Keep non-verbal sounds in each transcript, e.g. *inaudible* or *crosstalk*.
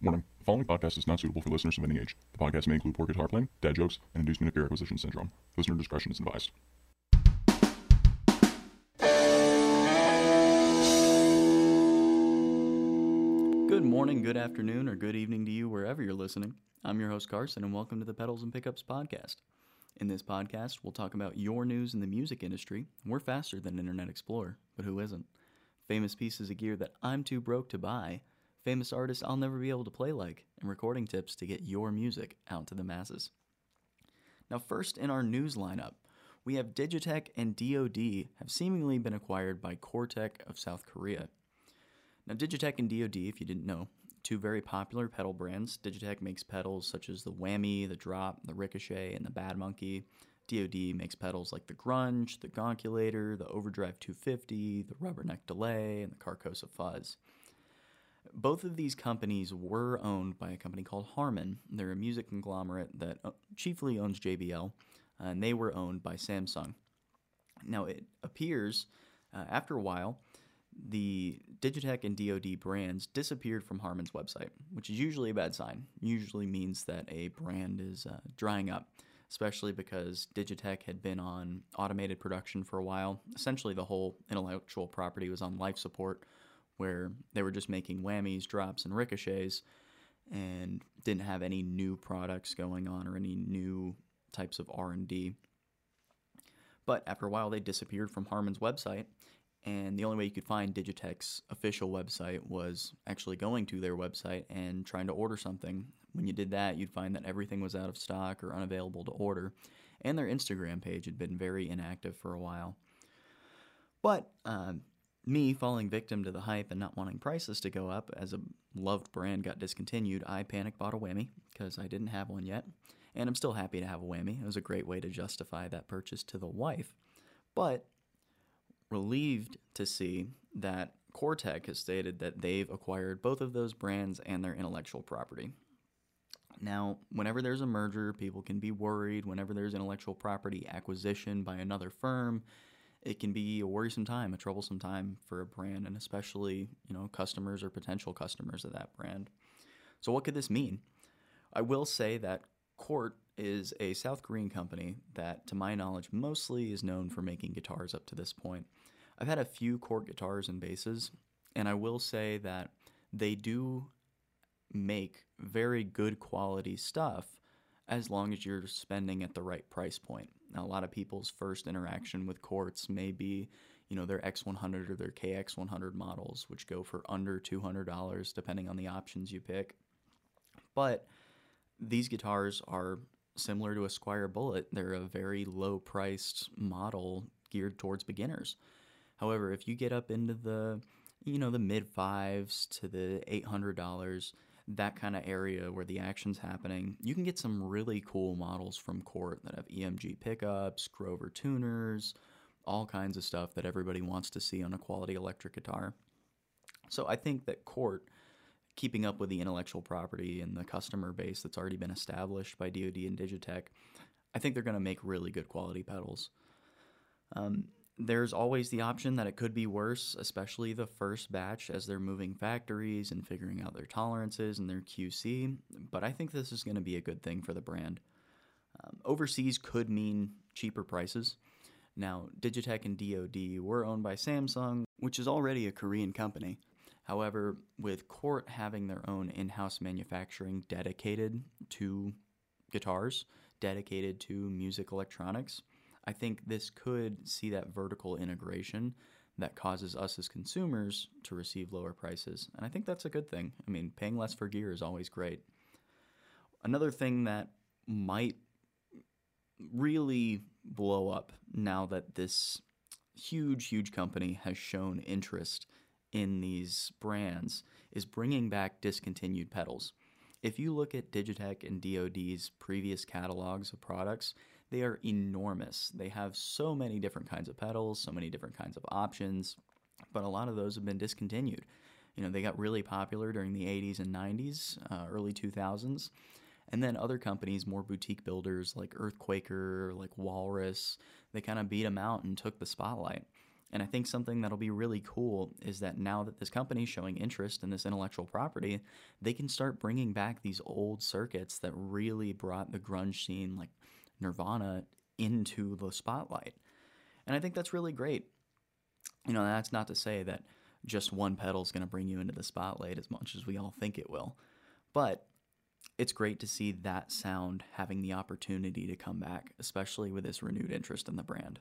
Warning the following podcast is not suitable for listeners of any age. The podcast may include poor guitar playing, dad jokes, and inducement of gear acquisition syndrome. Listener discretion is advised. Good morning, good afternoon, or good evening to you wherever you're listening. I'm your host, Carson, and welcome to the Pedals and Pickups podcast. In this podcast, we'll talk about your news in the music industry. We're faster than Internet Explorer, but who isn't? Famous pieces of gear that I'm too broke to buy, famous artists I'll never be able to play like, and recording tips to get your music out to the masses. Now, first in our news lineup, we have Digitech and DoD have seemingly been acquired by Cor-Tek of South Korea. Now, Digitech and DoD, if you didn't know, two very popular pedal brands. Digitech makes pedals such as the Whammy, the Drop, the Ricochet, and the Bad Monkey. DoD makes pedals like the Grunge, the Gonkulator, the Overdrive 250, the Rubberneck Delay, and the Carcosa Fuzz. Both of these companies were owned by a company called Harman. They're a music conglomerate that uh, chiefly owns JBL, and they were owned by Samsung. Now, it appears uh, after a while the Digitech and DoD brands disappeared from Harman's website, which is usually a bad sign. Usually means that a brand is uh, drying up, especially because Digitech had been on automated production for a while. Essentially, the whole intellectual property was on life support, where they were just making whammies, drops, and ricochets, and didn't have any new products going on or any new types of R&D. But after a while, they disappeared from Harman's website, and the only way you could find Digitech's official website was actually going to their website and trying to order something. When you did that, you'd find that everything was out of stock or unavailable to order, and their Instagram page had been very inactive for a while. But uh, me falling victim to the hype and not wanting prices to go up as a loved brand got discontinued, I panic bought a whammy because I didn't have one yet. And I'm still happy to have a whammy. It was a great way to justify that purchase to the wife. But relieved to see that Cor-Tek has stated that they've acquired both of those brands and their intellectual property. Now, whenever there's a merger, people can be worried. Whenever there's intellectual property acquisition by another firm, it can be a worrisome time, a troublesome time for a brand, and especially, you know, customers or potential customers of that brand. So, what could this mean? I will say that Cort is a South Korean company that, to my knowledge, mostly is known for making guitars up to this point. I've had a few Cort guitars and basses, and I will say that they do make very good quality stuff as long as you're spending at the right price point. Now, a lot of people's first interaction with Corts may be, you know, their X100 or their KX100 models, which go for under $200 depending on the options you pick. But these guitars are similar to a Squier Bullet. They're a very low priced model geared towards beginners. However, if you get up into the, you know, the mid fives to the $800, that kind of area where the action's happening, you can get some really cool models from Cort that have EMG pickups, Grover tuners, all kinds of stuff that everybody wants to see on a quality electric guitar. So I think that Cort, keeping up with the intellectual property and the customer base that's already been established by DoD and Digitech, I think they're going to make really good quality pedals. Um, there's always the option that it could be worse, especially the first batch as they're moving factories and figuring out their tolerances and their QC. But I think this is going to be a good thing for the brand. Um, overseas could mean cheaper prices. Now, Digitech and DoD were owned by Samsung, which is already a Korean company. However, with Cort having their own in house manufacturing dedicated to guitars, dedicated to music electronics, I think this could see that vertical integration that causes us as consumers to receive lower prices. And I think that's a good thing. I mean, paying less for gear is always great. Another thing that might really blow up now that this huge, huge company has shown interest in these brands is bringing back discontinued pedals. If you look at Digitech and DoD's previous catalogs of products, they are enormous. They have so many different kinds of pedals, so many different kinds of options, but a lot of those have been discontinued. You know, they got really popular during the 80s and 90s, uh, early 2000s. And then other companies, more boutique builders like Earthquaker, like Walrus, they kind of beat them out and took the spotlight. And I think something that'll be really cool is that now that this company is showing interest in this intellectual property, they can start bringing back these old circuits that really brought the grunge scene, like Nirvana, into the spotlight. And I think that's really great. You know, that's not to say that just one pedal is going to bring you into the spotlight as much as we all think it will. But it's great to see that sound having the opportunity to come back, especially with this renewed interest in the brand.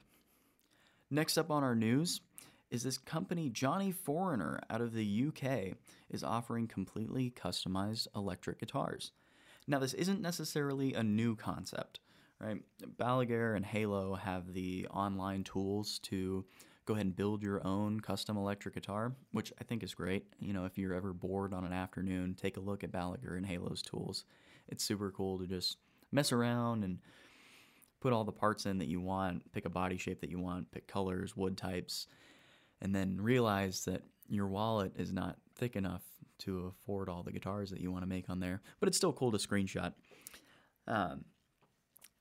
Next up on our news is this company, Johnny Foreigner, out of the UK, is offering completely customized electric guitars. Now, this isn't necessarily a new concept, right? Balaguer and Halo have the online tools to go ahead and build your own custom electric guitar, which I think is great. You know, if you're ever bored on an afternoon, take a look at Balaguer and Halo's tools. It's super cool to just mess around and put all the parts in that you want, pick a body shape that you want, pick colors, wood types, and then realize that your wallet is not thick enough to afford all the guitars that you want to make on there. But it's still cool to screenshot. Um,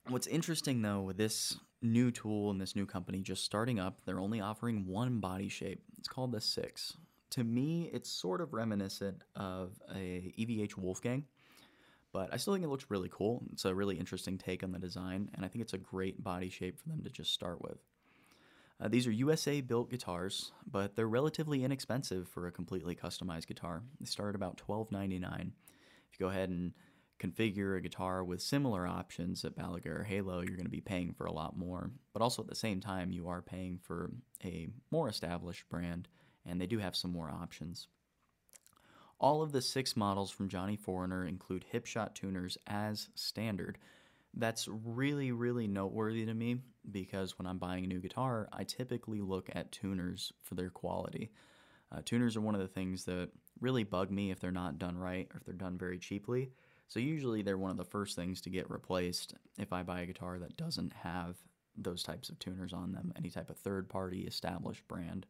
what's interesting though with this new tool and this new company just starting up, they're only offering one body shape. It's called the Six. To me, it's sort of reminiscent of a EVH Wolfgang, but I still think it looks really cool. It's a really interesting take on the design, and I think it's a great body shape for them to just start with. Uh, these are USA built guitars, but they're relatively inexpensive for a completely customized guitar. They start at about $12.99. If you go ahead and configure a guitar with similar options at Balaguer or Halo, you're going to be paying for a lot more. But also at the same time, you are paying for a more established brand, and they do have some more options. All of the six models from Johnny Foreigner include hipshot tuners as standard. That's really, really noteworthy to me because when I'm buying a new guitar, I typically look at tuners for their quality. Uh, tuners are one of the things that really bug me if they're not done right or if they're done very cheaply. So usually they're one of the first things to get replaced if I buy a guitar that doesn't have those types of tuners on them, any type of third party established brand.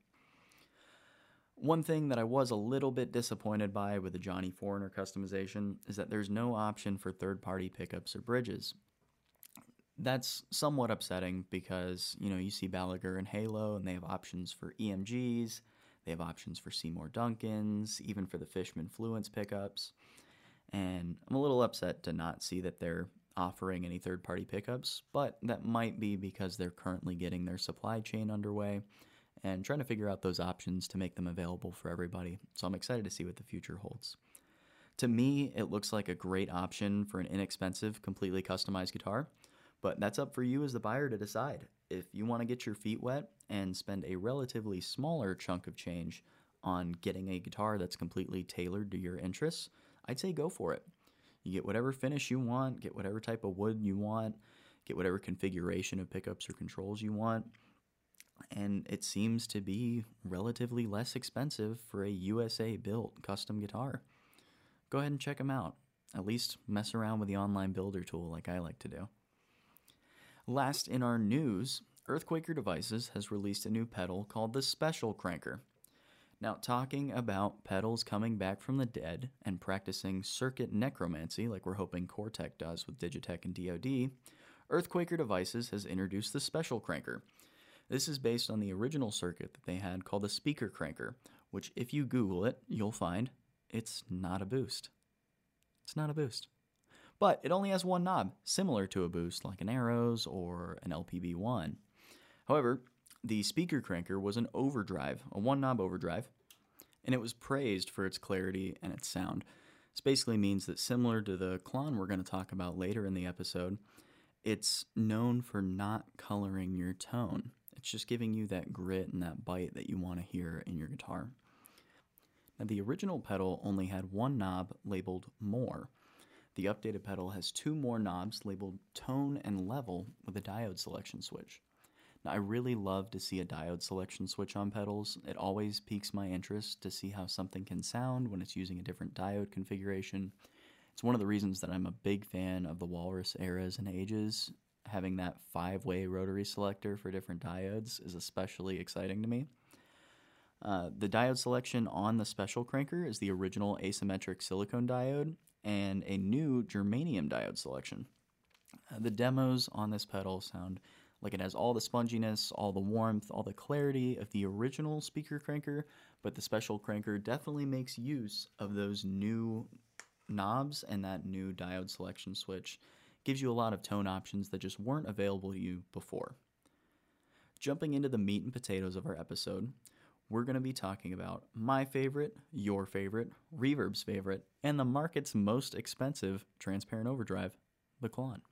One thing that I was a little bit disappointed by with the Johnny Foreigner customization is that there's no option for third party pickups or bridges. That's somewhat upsetting because, you know, you see Balaguer and Halo and they have options for EMGs, they have options for Seymour Duncans, even for the Fishman Fluence pickups. And I'm a little upset to not see that they're offering any third party pickups, but that might be because they're currently getting their supply chain underway and trying to figure out those options to make them available for everybody. So I'm excited to see what the future holds. To me, it looks like a great option for an inexpensive, completely customized guitar, but that's up for you as the buyer to decide. If you want to get your feet wet and spend a relatively smaller chunk of change on getting a guitar that's completely tailored to your interests, I'd say go for it. You get whatever finish you want, get whatever type of wood you want, get whatever configuration of pickups or controls you want. And it seems to be relatively less expensive for a USA built custom guitar. Go ahead and check them out. At least mess around with the online builder tool like I like to do. Last in our news, Earthquaker Devices has released a new pedal called the Special Cranker. Now, talking about pedals coming back from the dead and practicing circuit necromancy, like we're hoping Cor-Tek does with Digitech and DoD, Earthquaker Devices has introduced the Special Cranker. This is based on the original circuit that they had called the Speaker Cranker, which, if you Google it, you'll find it's not a boost. It's not a boost. But it only has one knob, similar to a boost like an Arrows or an LPB1. However, the speaker cranker was an overdrive, a one knob overdrive, and it was praised for its clarity and its sound. This basically means that, similar to the Klon we're going to talk about later in the episode, it's known for not coloring your tone. It's just giving you that grit and that bite that you want to hear in your guitar. Now, the original pedal only had one knob labeled More. The updated pedal has two more knobs labeled Tone and Level with a diode selection switch. I really love to see a diode selection switch on pedals. It always piques my interest to see how something can sound when it's using a different diode configuration. It's one of the reasons that I'm a big fan of the Walrus eras and ages. Having that five way rotary selector for different diodes is especially exciting to me. Uh, the diode selection on the special cranker is the original asymmetric silicon diode and a new germanium diode selection. Uh, the demos on this pedal sound Like it has all the sponginess, all the warmth, all the clarity of the original speaker cranker, but the special cranker definitely makes use of those new knobs and that new diode selection switch. Gives you a lot of tone options that just weren't available to you before. Jumping into the meat and potatoes of our episode, we're going to be talking about my favorite, your favorite, Reverb's favorite, and the market's most expensive transparent overdrive, the Klon.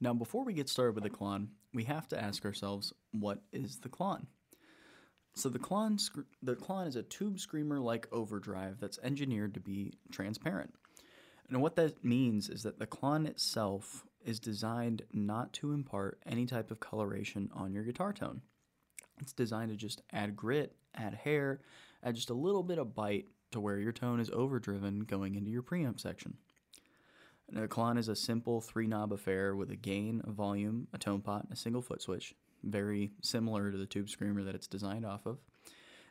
Now, before we get started with the Klon, we have to ask ourselves, what is the Klon? So the Klon, the Klon is a tube screamer-like overdrive that's engineered to be transparent. And what that means is that the Klon itself is designed not to impart any type of coloration on your guitar tone. It's designed to just add grit, add hair, add just a little bit of bite to where your tone is overdriven going into your preamp section. A Klon is a simple three knob affair with a gain, a volume, a tone pot, and a single foot switch, very similar to the tube screamer that it's designed off of.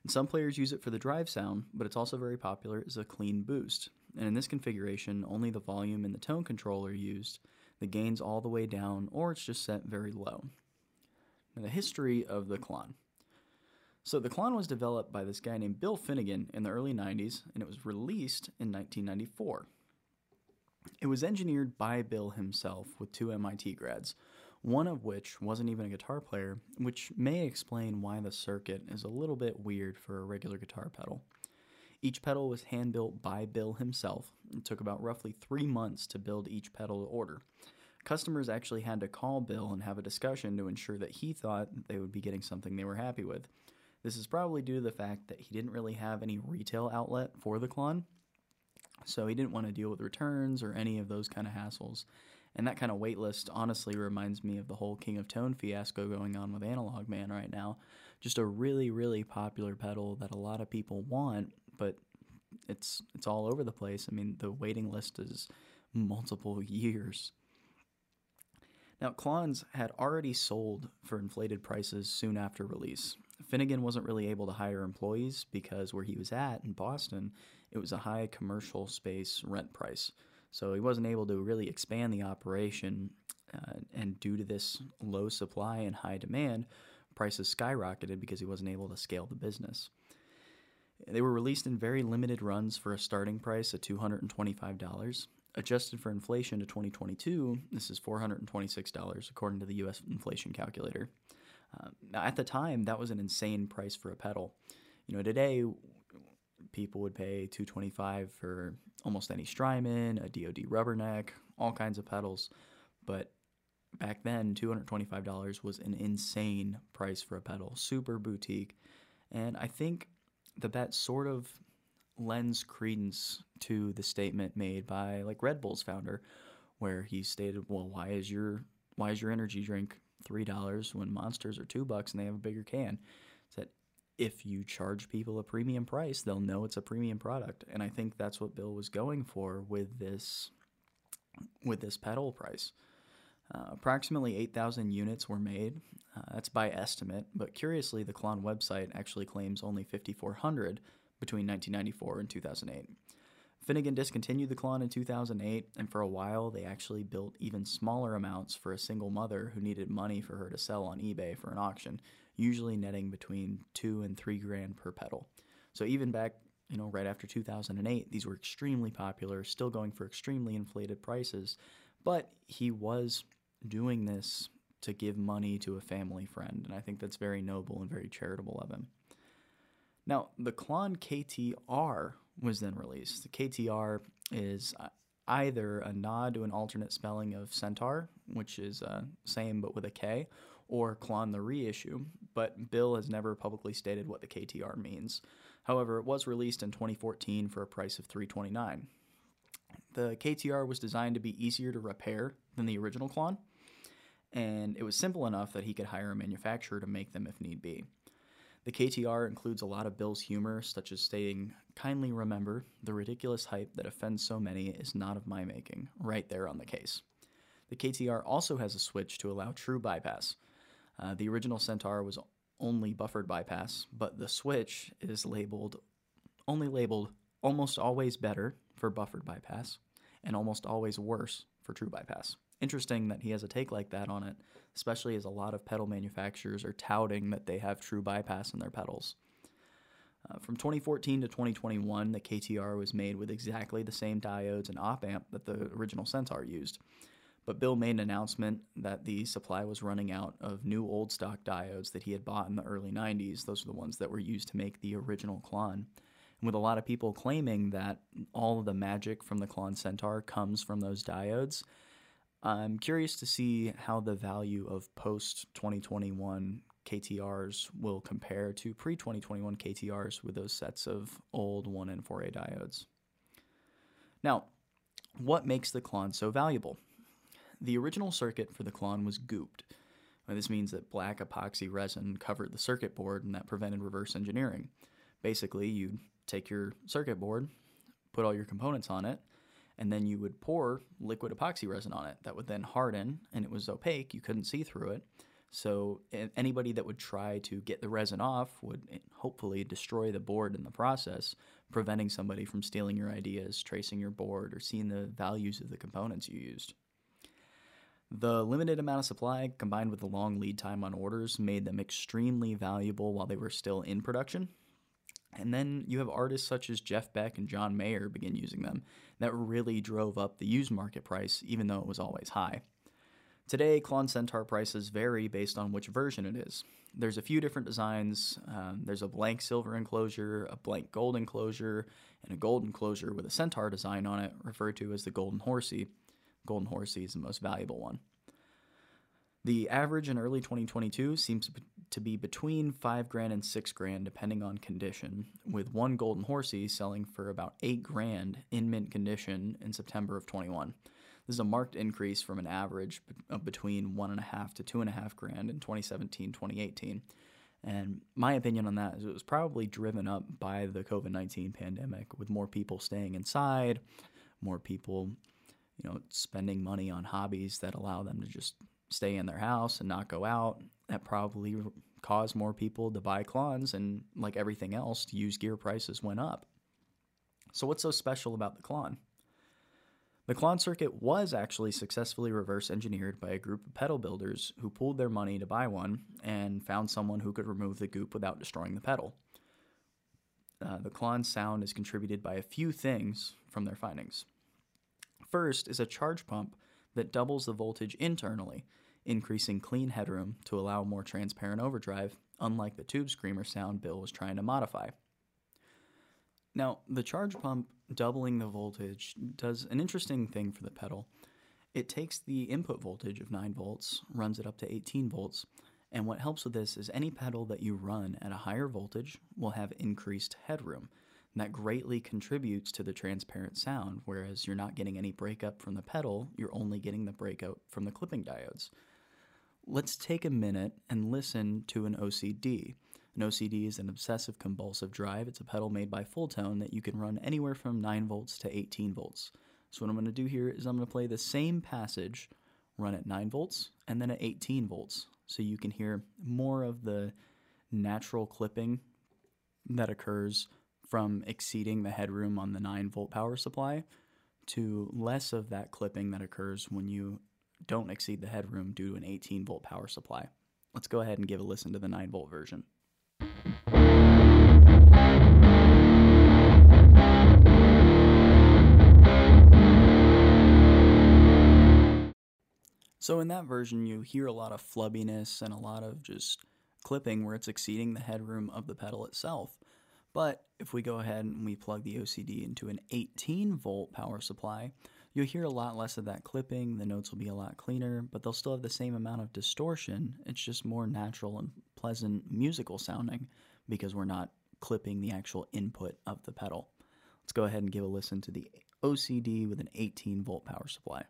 And some players use it for the drive sound, but it's also very popular as a clean boost. And in this configuration, only the volume and the tone control are used, the gain's all the way down, or it's just set very low. Now, the history of the Klon. So, the Klon was developed by this guy named Bill Finnegan in the early 90s, and it was released in 1994. It was engineered by Bill himself with two MIT grads, one of which wasn't even a guitar player, which may explain why the circuit is a little bit weird for a regular guitar pedal. Each pedal was hand built by Bill himself. It took about roughly three months to build each pedal to order. Customers actually had to call Bill and have a discussion to ensure that he thought they would be getting something they were happy with. This is probably due to the fact that he didn't really have any retail outlet for the Klon, so he didn't want to deal with returns or any of those kind of hassles. And that kind of waitlist honestly reminds me of the whole King of Tone fiasco going on with Analog Man right now. Just a really, really popular pedal that a lot of people want, but it's it's all over the place. I mean, the waiting list is multiple *laughs* years. Now, Klons had already sold for inflated prices soon after release. Finnegan wasn't really able to hire employees because where he was at in Boston, it was a high commercial space rent price. So he wasn't able to really expand the operation. Uh, and due to this low supply and high demand, prices skyrocketed because he wasn't able to scale the business. They were released in very limited runs for a starting price of $225. Adjusted for inflation to 2022, this is $426 according to the US inflation calculator. Uh, at the time, that was an insane price for a pedal. You know, today people would pay 225 for almost any Strymon, a DoD rubberneck, all kinds of pedals. But back then, $225 was an insane price for a pedal, super boutique. And I think that that sort of lends credence to the statement made by like Red Bull's founder, where he stated, "Well, why is your why is your energy drink three dollars when Monsters are two bucks and they have a bigger can?" It's that if you charge people a premium price, they'll know it's a premium product, and I think that's what Bill was going for with this with this pedal price. Uh, approximately 8,000 units were made. Uh, that's by estimate, but curiously, the Klon website actually claims only 5,400 between 1994 and 2008. Finnegan discontinued the Klon in 2008, and for a while, they actually built even smaller amounts for a single mother who needed money for her to sell on eBay for an auction, usually netting between two and three grand per pedal. So even back, you know, right after 2008, these were extremely popular, still going for extremely inflated prices. But he was doing this to give money to a family friend, and I think that's very noble and very charitable of him. Now, the Klon KTR was then released. The KTR is either a nod to an alternate spelling of Centaur, which is uh, same but with a K, or Klon the reissue, but Bill has never publicly stated what the KTR means. However, it was released in 2014 for a price of 329. The KTR was designed to be easier to repair than the original Klon, and it was simple enough that he could hire a manufacturer to make them if need be. The KTR includes a lot of Bill's humor, such as stating, Kindly remember, the ridiculous hype that offends so many is not of my making, right there on the case. The KTR also has a switch to allow true bypass. Uh, the original Centaur was only buffered bypass, but the switch is labeled, only labeled almost always better for buffered bypass and almost always worse for true bypass. interesting that he has a take like that on it, especially as a lot of pedal manufacturers are touting that they have true bypass in their pedals. Uh, from 2014 to 2021, the KTR was made with exactly the same diodes and op amp that the original Centaur used. But Bill made an announcement that the supply was running out of new old stock diodes that he had bought in the early 90s. Those are the ones that were used to make the original Klon. And with a lot of people claiming that all of the magic from the Klon Centaur comes from those diodes, I'm curious to see how the value of post 2021 KTRs will compare to pre 2021 KTRs with those sets of old 1N 4A diodes. Now, what makes the Klon so valuable? The original circuit for the Klon was gooped. Now, this means that black epoxy resin covered the circuit board and that prevented reverse engineering. Basically, you'd take your circuit board, put all your components on it, and then you would pour liquid epoxy resin on it. That would then harden, and it was opaque. You couldn't see through it. So anybody that would try to get the resin off would eh, hopefully destroy the board in the process, preventing somebody from stealing your ideas, tracing your board, or seeing the values of the components you used. The limited amount of supply combined with the long lead time on orders made them extremely valuable while they were still in production. And then you have artists such as Jeff Beck and John Mayer begin using them. That really drove up the used market price, even though it was always high. Today, Klon Centaur prices vary based on which version it is. There's a few different designs. Um, there's a blank silver enclosure, a blank gold enclosure, and a gold enclosure with a Centaur design on it, referred to as the Golden Horsey. Golden Horsey is the most valuable one. The average in early 2022 seems to be between 5 grand and 6 grand depending on condition, with one Golden Horsey selling for about 8 grand in mint condition in September of 21. This is a marked increase from an average of between 1.5 to 2.5 grand in 2017 2018. And my opinion on that is it was probably driven up by the COVID 19 pandemic, with more people staying inside, more people you know, spending money on hobbies that allow them to just stay in their house and not go out. That probably caused more people to buy Klons, and like everything else, used gear prices went up. So, what's so special about the Klon? The Klon circuit was actually successfully reverse engineered by a group of pedal builders who pooled their money to buy one and found someone who could remove the goop without destroying the pedal. Uh, the Klon sound is contributed by a few things from their findings. First is a charge pump that doubles the voltage internally, increasing clean headroom to allow more transparent overdrive, unlike the tube screamer sound Bill was trying to modify. Now, the charge pump doubling the voltage does an interesting thing for the pedal. It takes the input voltage of 9 volts, runs it up to 18 volts, and what helps with this is any pedal that you run at a higher voltage will have increased headroom, that greatly contributes to the transparent sound, whereas you're not getting any breakup from the pedal, you're only getting the breakout from the clipping diodes. Let's take a minute and listen to an OCD. An OCD is an obsessive compulsive drive. It's a pedal made by Fulltone that you can run anywhere from 9 volts to 18 volts. So, what I'm going to do here is I'm going to play the same passage, run at 9 volts, and then at 18 volts. So you can hear more of the natural clipping that occurs from exceeding the headroom on the 9 volt power supply to less of that clipping that occurs when you don't exceed the headroom due to an 18 volt power supply. Let's go ahead and give a listen to the 9 volt version. So in that version, you hear a lot of flubbiness and a lot of just clipping where it's exceeding the headroom of the pedal itself. But if we go ahead and we plug the OCD into an 18 volt power supply, you'll hear a lot less of that clipping. The notes will be a lot cleaner, but they'll still have the same amount of distortion. It's just more natural and pleasant musical sounding because we're not clipping the actual input of the pedal. Let's go ahead and give a listen to the OCD with an 18 volt power supply.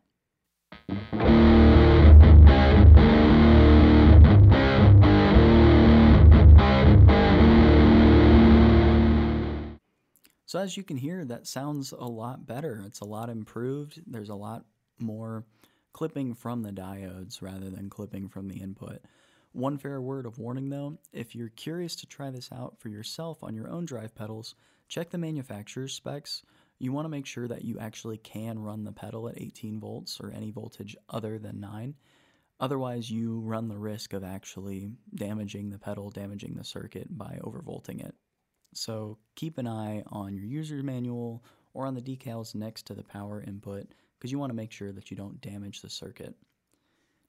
So as you can hear, that sounds a lot better. It's a lot improved. There's a lot more clipping from the diodes rather than clipping from the input. One fair word of warning though, if you're curious to try this out for yourself on your own drive pedals, check the manufacturer's specs. you want to make sure that you actually can run the pedal at 18 volts or any voltage other than 9. Otherwise, you run the risk of actually damaging the pedal, damaging the circuit by overvolting it. So keep an eye on your user manual or on the decals next to the power input because you want to make sure that you don't damage the circuit.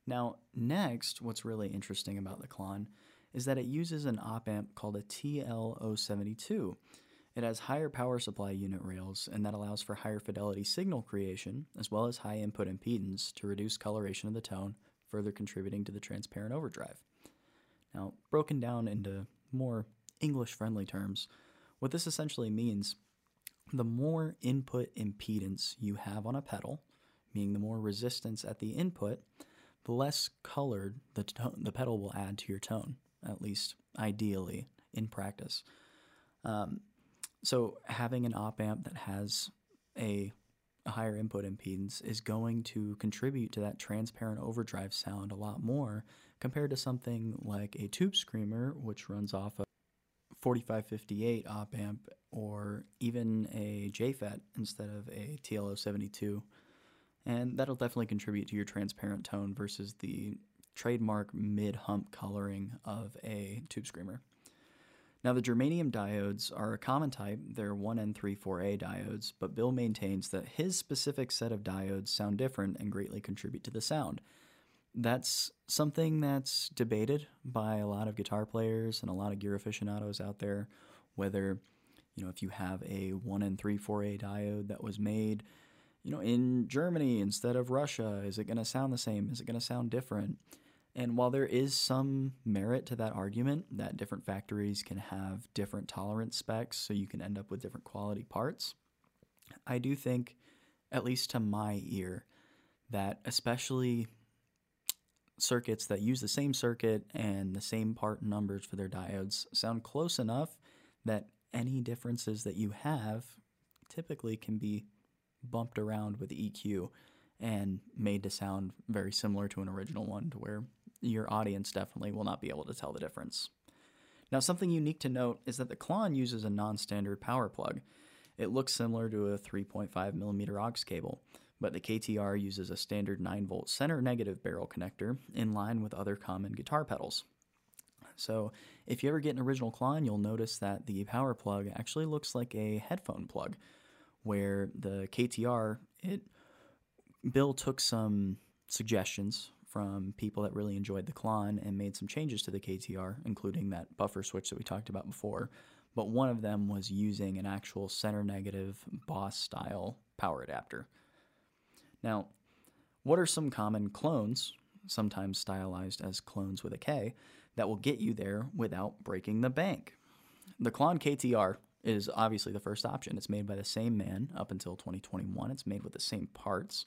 Now, next, what's really interesting about the Klon is that it uses an op amp called a TL072. It has higher power supply unit rails, and that allows for higher fidelity signal creation, as well as high input impedance to reduce coloration of the tone, further contributing to the transparent overdrive. Now, broken down into more English friendly terms, what this essentially means the more input impedance you have on a pedal, meaning the more resistance at the input, the less colored the, the pedal will add to your tone, at least ideally in practice. Um, so having an op amp that has a, a higher input impedance is going to contribute to that transparent overdrive sound a lot more compared to something like a tube screamer, which runs off a 4558 op amp or even a JFET instead of a TL072. And that'll definitely contribute to your transparent tone versus the trademark mid hump coloring of a tube screamer. Now, the germanium diodes are a common type. They're 1N34A diodes, but Bill maintains that his specific set of diodes sound different and greatly contribute to the sound. That's something that's debated by a lot of guitar players and a lot of gear aficionados out there, whether, you know, if you have a 1N34A diode that was made, you know, in Germany instead of Russia, is it going to sound the same? Is it going to sound different? And while there is some merit to that argument that different factories can have different tolerance specs so you can end up with different quality parts, I do think, at least to my ear, that especially circuits that use the same circuit and the same part numbers for their diodes sound close enough that any differences that you have typically can be bumped around with EQ and made to sound very similar to an original one to where your audience definitely will not be able to tell the difference. Now, something unique to note is that the Klon uses a non standard power plug. It looks similar to a 3.5 millimeter aux cable, but the KTR uses a standard 9 volt center negative barrel connector in line with other common guitar pedals. So, if you ever get an original Klon, you'll notice that the power plug actually looks like a headphone plug, where the KTR, it Bill took some suggestions from people that really enjoyed the Klon and made some changes to the KTR, including that buffer switch that we talked about before. But one of them was using an actual center negative Boss style power adapter. Now, what are some common clones, sometimes stylized as clones with a K, that will get you there without breaking the bank? The Klon KTR is obviously the first option. It's made by the same man up until 2021. It's made with the same parts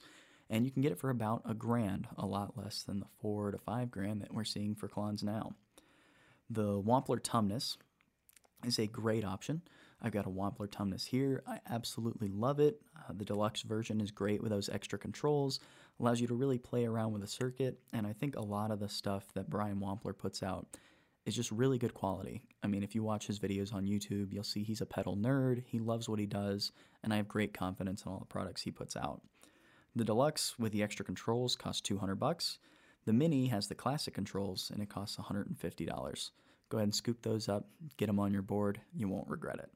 and you can get it for about a grand, a lot less than the four to five grand that we're seeing for Klons now. The Wampler Tumnus is a great option. I've got a Wampler Tumnus here. I absolutely love it. Uh, the deluxe version is great with those extra controls, allows you to really play around with the circuit, and I think a lot of the stuff that Brian Wampler puts out is just really good quality. I mean, if you watch his videos on YouTube, you'll see he's a pedal nerd. He loves what he does, and I have great confidence in all the products he puts out. The deluxe with the extra controls costs 200 bucks. The mini has the classic controls and it costs $150. Go ahead and scoop those up, get them on your board, you won't regret it.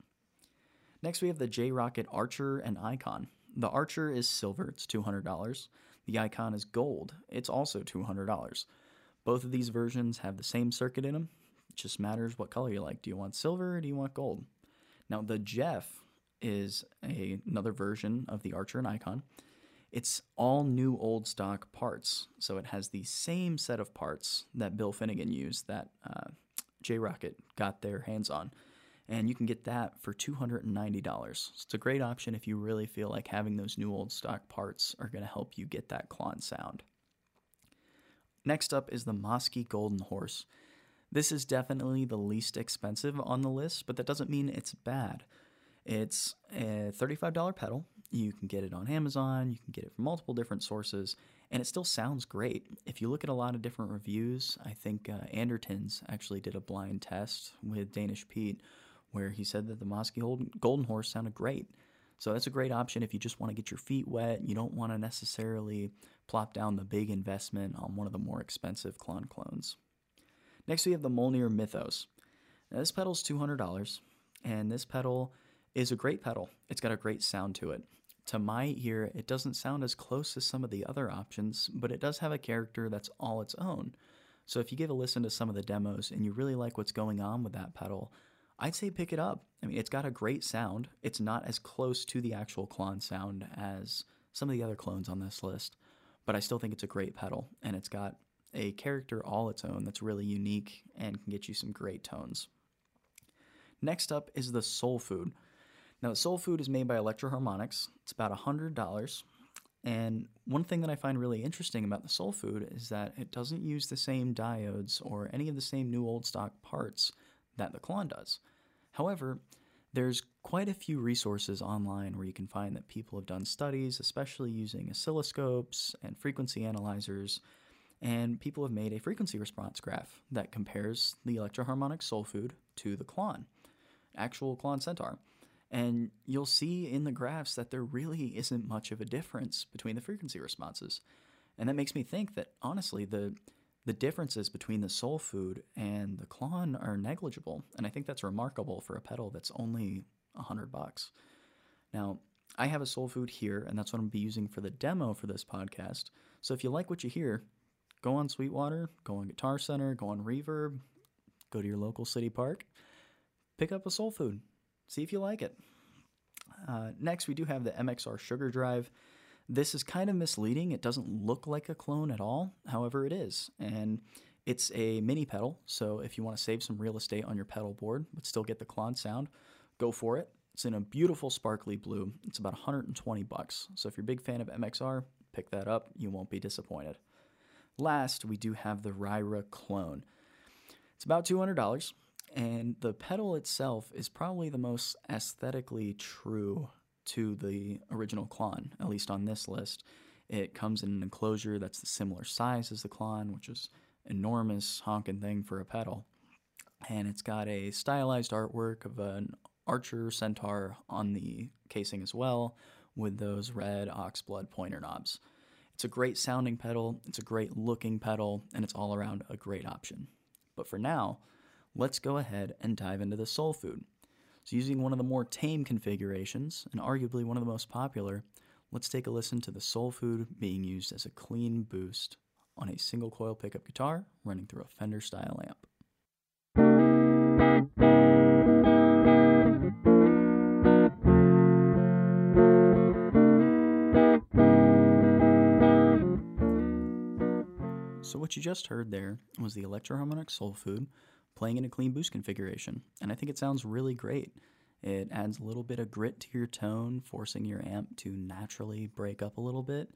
Next, we have the J Rockett Archer and Ikon. The Archer is silver, it's $200. The Ikon is gold, it's also $200. Both of these versions have the same circuit in them. It just matters what color you like. Do you want silver or do you want gold? Now, the Jeff is a, another version of the Archer and Ikon. It's all new old stock parts, so it has the same set of parts that Bill Finnegan used that uh, J Rockett got their hands on. And you can get that for $290. So it's a great option if you really feel like having those new old stock parts are going to help you get that Klon sound. Next up is the Mosky Golden Horse. This is definitely the least expensive on the list, but that doesn't mean it's bad. It's a $35 pedal. You can get it on Amazon, you can get it from multiple different sources, and it still sounds great. If you look at a lot of different reviews, I think uh, Andertons actually did a blind test with Danish Pete where he said that the Mosky Golden Horse sounded great. So that's a great option if you just want to get your feet wet. You don't want to necessarily plop down the big investment on one of the more expensive Klon clones. Next, we have the Mjolnir Mythos. Now, this pedal's $200, and this pedal is a great pedal. It's got a great sound to it. To my ear, it doesn't sound as close as some of the other options, but it does have a character that's all its own. So if you give a listen to some of the demos and you really like what's going on with that pedal, I'd say pick it up. I mean, it's got a great sound. It's not as close to the actual Klon sound as some of the other clones on this list, but I still think it's a great pedal, and it's got a character all its own that's really unique and can get you some great tones. Next up is the Soul Food. Now, the Soul Food is made by Electro-Harmonix. It's about $100. And one thing that I find really interesting about the Soul Food is that it doesn't use the same diodes or any of the same new old stock parts that the Klon does. However, there's quite a few resources online where you can find that people have done studies, especially using oscilloscopes and frequency analyzers, and people have made a frequency response graph that compares the Electro-Harmonix Soul Food to the Klon, actual Klon Centaur. And you'll see in the graphs that there really isn't much of a difference between the frequency responses. And that makes me think that honestly, the the differences between the soul food and the Klon are negligible, and I think that's remarkable for a pedal that's only a hundred bucks. Now, I have a soul food here, and that's what I'm gonna be using for the demo for this podcast. So if you like what you hear, go on Sweetwater, go on Guitar Center, go on Reverb, go to your local city park, pick up a soul food, see if you like it. Uh, next, we do have the MXR Sugar Drive. This is kind of misleading. It doesn't look like a clone at all. However, it is. And it's a mini pedal. So if you want to save some real estate on your pedal board but still get the Klon sound, go for it. It's in a beautiful sparkly blue. It's about 120 bucks. So if you're a big fan of MXR, pick that up. You won't be disappointed. Last, we do have the Ryra clone. It's about $200, and the pedal itself is probably the most aesthetically true to the original Klon, at least on this list. It comes in an enclosure that's the similar size as the Klon, which is enormous honking thing for a pedal. And it's got a stylized artwork of an archer centaur on the casing as well, with those red oxblood pointer knobs. It's a great sounding pedal, it's a great looking pedal, and it's all around a great option. But for now, let's go ahead and dive into the soul food. So, using one of the more tame configurations, and arguably one of the most popular, let's take a listen to the Soul Food being used as a clean boost on a single coil pickup guitar running through a Fender style amp. So, what you just heard there was the Electro-Harmonix Soul Food playing in a clean boost configuration, and I think it sounds really great. It adds a little bit of grit to your tone, forcing your amp to naturally break up a little bit,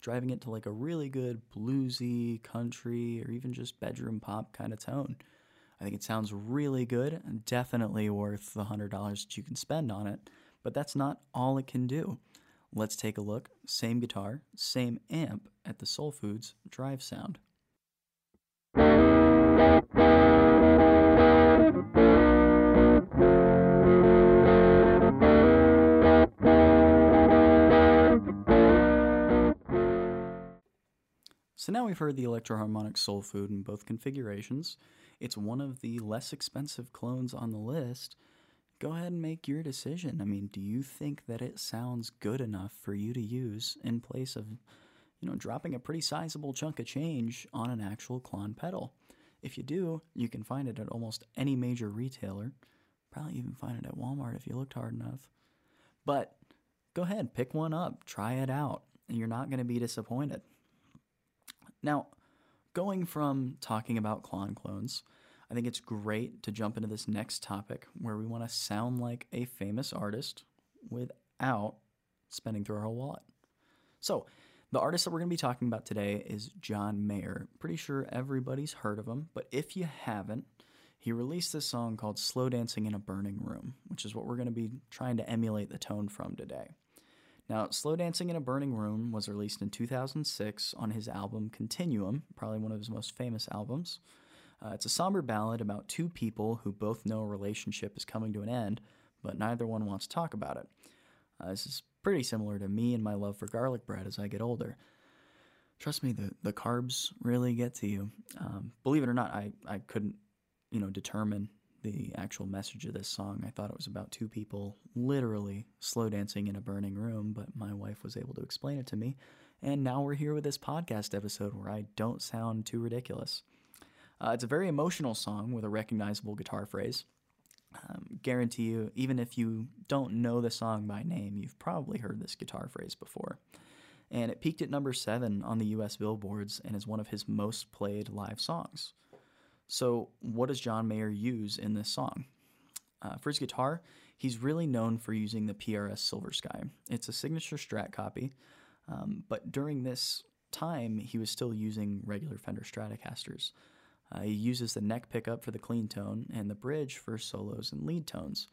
driving it to like a really good bluesy, country, or even just bedroom pop kind of tone. I think it sounds really good and definitely worth the $100 that you can spend on it, but that's not all it can do. Let's take a look. Same guitar, same amp at the Soul Foods drive sound. So now we've heard the Electro-Harmonix Soul Food in both configurations. It's one of the less expensive clones on the list. Go ahead and make your decision. I mean, do you think that it sounds good enough for you to use in place of, you know, dropping a pretty sizable chunk of change on an actual Klon pedal? If you do, you can find it at almost any major retailer. Probably even find it at Walmart if you looked hard enough. But go ahead, pick one up, try it out, and you're not going to be disappointed. Now, going from talking about Klon clones, I think it's great to jump into this next topic where we want to sound like a famous artist without spending through our whole wallet. So, the artist that we're going to be talking about today is John Mayer. Pretty sure everybody's heard of him, but if you haven't, he released this song called Slow Dancing in a Burning Room, which is what we're going to be trying to emulate the tone from today. Now, Slow Dancing in a Burning Room was released in 2006 on his album Continuum, probably one of his most famous albums. Uh, it's a somber ballad about two people who both know a relationship is coming to an end, but neither one wants to talk about it. Uh, this is pretty similar to me and my love for garlic bread as I get older. Trust me, the, the carbs really get to you. Um, believe it or not, I, I couldn't, you know, determine the actual message of this song. I thought it was about two people literally slow dancing in a burning room, but my wife was able to explain it to me. And now we're here with this podcast episode where I don't sound too ridiculous. Uh, it's a very emotional song with a recognizable guitar phrase. Um, guarantee you, even if you don't know the song by name, you've probably heard this guitar phrase before. And it peaked at number seven on the US billboards and is one of his most played live songs. So, what does John Mayer use in this song? Uh, for his guitar, he's really known for using the PRS Silver Sky. It's a signature Strat copy, um, but during this time, he was still using regular Fender Stratocasters. Uh, he uses the neck pickup for the clean tone and the bridge for solos and lead tones.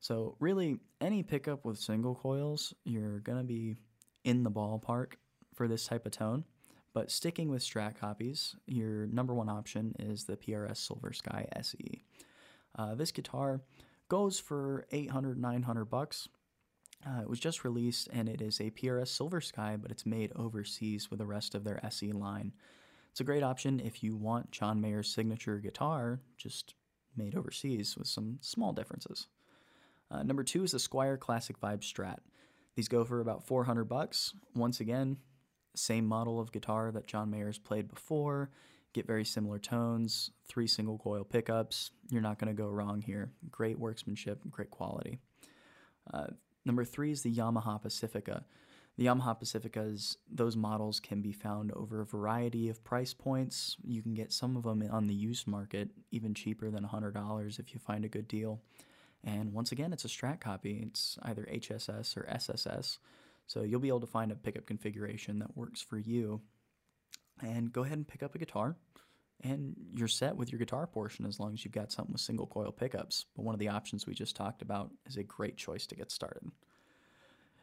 So, really, any pickup with single coils, you're going to be in the ballpark for this type of tone. But sticking with Strat copies, your number one option is the PRS Silver Sky SE. Uh, this guitar goes for 800 900 bucks. Uh, it was just released and it is a PRS Silver Sky, but it's made overseas with the rest of their SE line. It's a great option if you want John Mayer's signature guitar, just made overseas with some small differences. Uh, number two is the Squier Classic Vibe Strat. These go for about 400 bucks. Once again, same model of guitar that John Mayer's played before. Get very similar tones, three single coil pickups. You're not going to go wrong here. Great workmanship, great quality. Uh, number three is the Yamaha Pacifica. The Yamaha Pacificas, those models can be found over a variety of price points. You can get some of them on the used market even cheaper than $100 if you find a good deal. And once again, it's a Strat copy. It's either HSS or SSS. So you'll be able to find a pickup configuration that works for you. And go ahead and pick up a guitar. And you're set with your guitar portion as long as you've got something with single coil pickups. But one of the options we just talked about is a great choice to get started.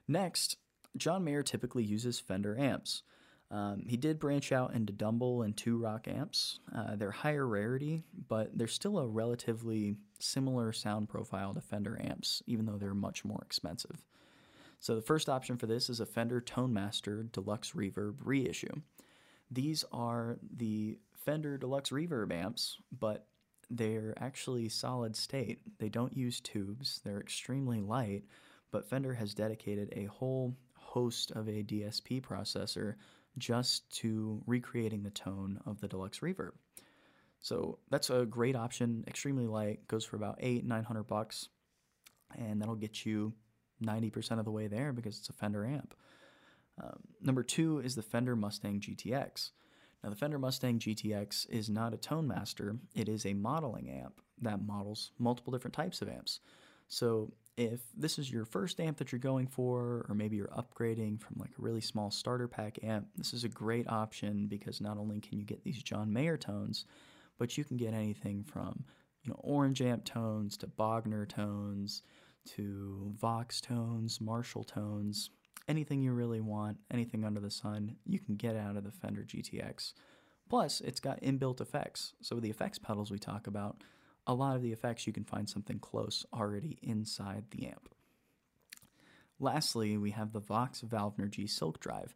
Next, John Mayer typically uses Fender amps. Um, he did branch out into Dumble and Two Rock amps. Uh, they're higher rarity, but they're still a relatively similar sound profile to Fender amps, even though they're much more expensive. So the first option for this is a Fender Tonemaster Deluxe Reverb reissue. These are the Fender Deluxe Reverb amps, but they're actually solid state. They don't use tubes, they're extremely light, but Fender has dedicated a whole host of a DSP processor just to recreating the tone of the deluxe reverb. So that's a great option, extremely light, goes for about eight, nine hundred bucks, and that'll get you 90% of the way there because it's a Fender amp. Um, number two is the Fender Mustang GTX. Now, the Fender Mustang GTX is not a tone master, it is a modeling amp that models multiple different types of amps. So if this is your first amp that you're going for, or maybe you're upgrading from like a really small starter pack amp, this is a great option because not only can you get these John Mayer tones, but you can get anything from you know orange amp tones to Bogner tones to Vox tones, Marshall tones, anything you really want, anything under the sun, you can get out of the Fender GTX. Plus, it's got inbuilt effects. So the effects pedals we talk about, a lot of the effects you can find something close already inside the amp. Lastly, we have the Vox Valvenergy Silk Drive.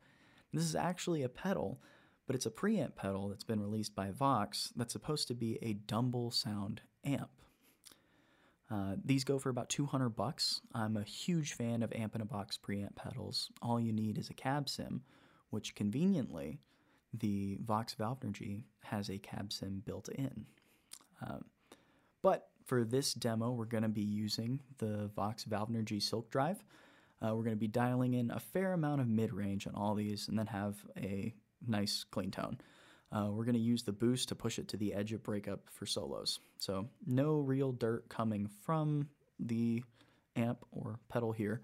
This is actually a pedal, but it's a preamp pedal that's been released by Vox that's supposed to be a Dumble sound amp. Uh, these go for about 200 bucks. I'm a huge fan of amp in a box preamp pedals. All you need is a cab sim, which conveniently the Vox Valvenergy has a cab sim built in. Um, but for this demo, we're going to be using the Vox Valvenergy Silk Drive. Uh, we're going to be dialing in a fair amount of mid range on all these and then have a nice clean tone. Uh, we're going to use the boost to push it to the edge of breakup for solos. So, no real dirt coming from the amp or pedal here,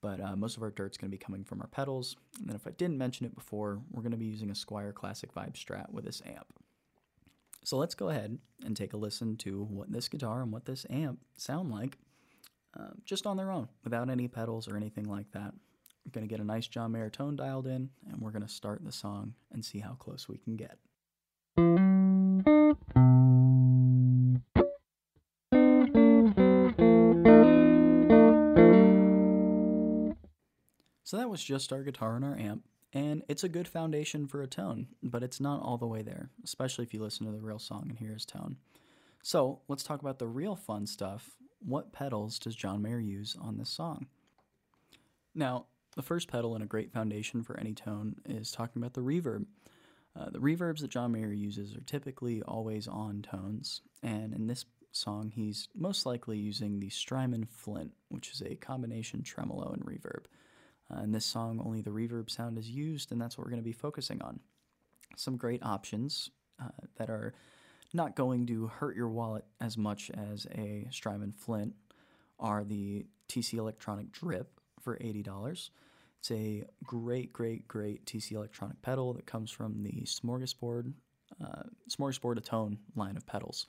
but uh, most of our dirt's going to be coming from our pedals. And then, if I didn't mention it before, we're going to be using a Squier Classic Vibe Strat with this amp. So let's go ahead and take a listen to what this guitar and what this amp sound like uh, just on their own, without any pedals or anything like that. We're going to get a nice John Mayer tone dialed in, and we're going to start the song and see how close we can get. So that was just our guitar and our amp, and it's a good foundation for a tone, but it's not all the way there, especially if you listen to the real song and hear his tone. So let's talk about the real fun stuff. What pedals does John Mayer use on this song? Now, the first pedal and a great foundation for any tone is talking about the reverb. Uh, the reverbs that John Mayer uses are typically always on tones, and in this song, he's most likely using the Strymon Flint, which is a combination tremolo and reverb. Uh, in this song, only the reverb sound is used, and that's what we're going to be focusing on. Some great options uh, that are not going to hurt your wallet as much as a Strymon Flint are the TC Electronic Drip for $80. It's a great, great, great TC Electronic pedal that comes from the Smorgasbord, uh, Smorgasbord of Tone line of pedals.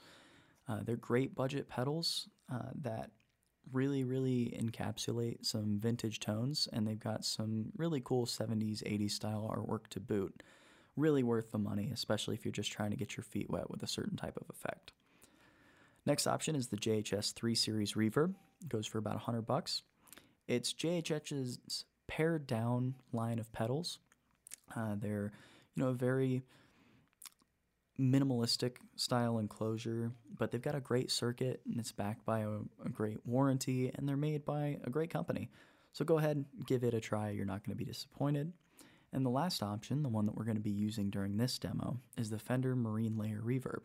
Uh, they're great budget pedals uh, that really, really encapsulate some vintage tones, and they've got some really cool 70s, 80s style artwork to boot. Really worth the money, especially if you're just trying to get your feet wet with a certain type of effect. Next option is the JHS 3 Series Reverb. It goes for about 100 bucks. It's JHS's pared down line of pedals. Uh, they're, you know, a very minimalistic style enclosure, but they've got a great circuit and it's backed by a, a, great warranty and they're made by a great company. So go ahead, and give it a try. You're not going to be disappointed. And the last option, the one that we're going to be using during this demo, is the Fender Marine Layer Reverb.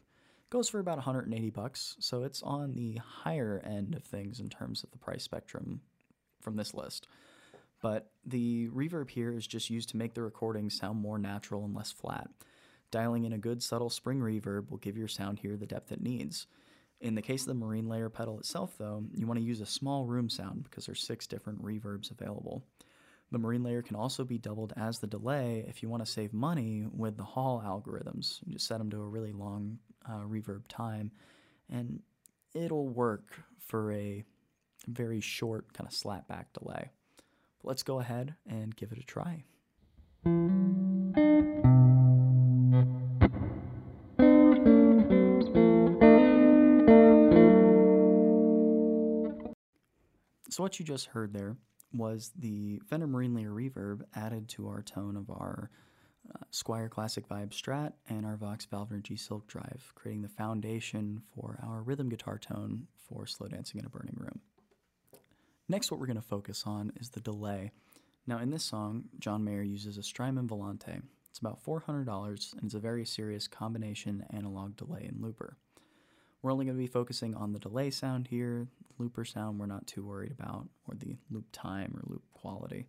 Goes for about 180 bucks, so it's on the higher end of things in terms of the price spectrum from this list. But the reverb here is just used to make the recording sound more natural and less flat. Dialing in a good subtle spring reverb will give your sound here the depth it needs. In the case of the marine layer pedal itself, though, you want to use a small room sound because there's six different reverbs available. The marine layer can also be doubled as the delay if you want to save money with the Hall algorithms. You just set them to a really long uh, reverb time, and it'll work for a very short kind of slapback delay. But let's go ahead and give it a try. So, what you just heard there was the Fender Marine Layer reverb added to our tone of our uh, Squier Classic Vibe Strat and our Vox Valvenergy Silk Drive, creating the foundation for our rhythm guitar tone for Slow Dancing in a Burning Room. Next, what we're going to focus on is the delay. Now, in this song, John Mayer uses a Strymon Volante. It's about $400 and it's a very serious combination analog delay and looper. We're only going to be focusing on the delay sound here. Looper sound we're not too worried about, or the loop time or loop quality.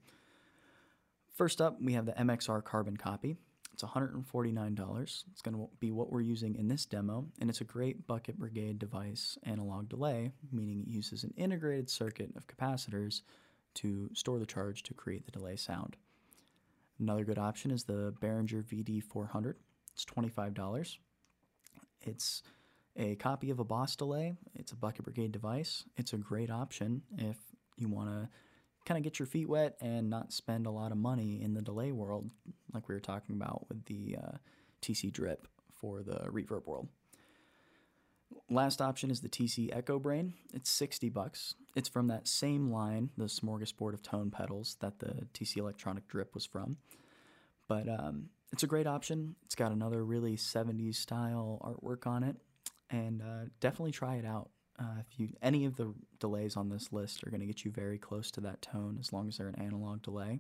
First up, we have the MXR Carbon Copy. It's $149. It's going to be what we're using in this demo, and it's a great Bucket Brigade device analog delay, meaning it uses an integrated circuit of capacitors to store the charge to create the delay sound. Another good option is the Behringer VD400. It's $25. It's a copy of a Boss delay. It's a Bucket Brigade device. It's a great option if you want to kind of get your feet wet and not spend a lot of money in the delay world, like we were talking about with the uh, TC Drip for the reverb world. Last option is the TC Echo Brain. It's 60 bucks. It's from that same line, the smorgasbord of tone pedals that the TC Electronic Drip was from. But um, it's a great option. It's got another really 70s style artwork on it and uh, definitely try it out. Uh, if you any of the delays on this list are going to get you very close to that tone, as long as they're an analog delay,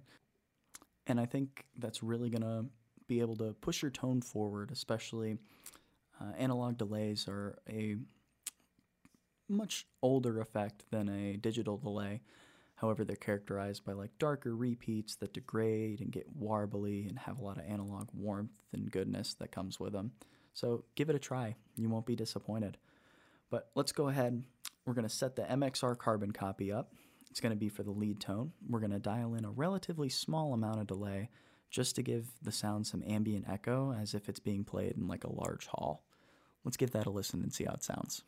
and I think that's really going to be able to push your tone forward. Especially uh, analog delays are a much older effect than a digital delay. However, they're characterized by like darker repeats that degrade and get warbly and have a lot of analog warmth and goodness that comes with them. So give it a try. You won't be disappointed. But let's go ahead. We're going to set the MXR carbon copy up. It's going to be for the lead tone. We're going to dial in a relatively small amount of delay just to give the sound some ambient echo as if it's being played in like a large hall. Let's give that a listen and see how it sounds.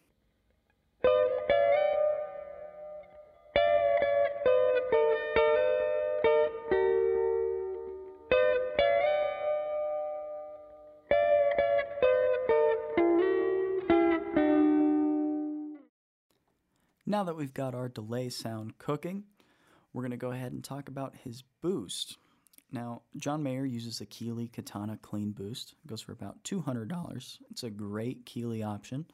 Now that we've got our delay sound cooking, we're going to go ahead and talk about his boost. Now, John Mayer uses a Keeley Katana Clean Boost. It goes for about $200. It's a great Keeley option,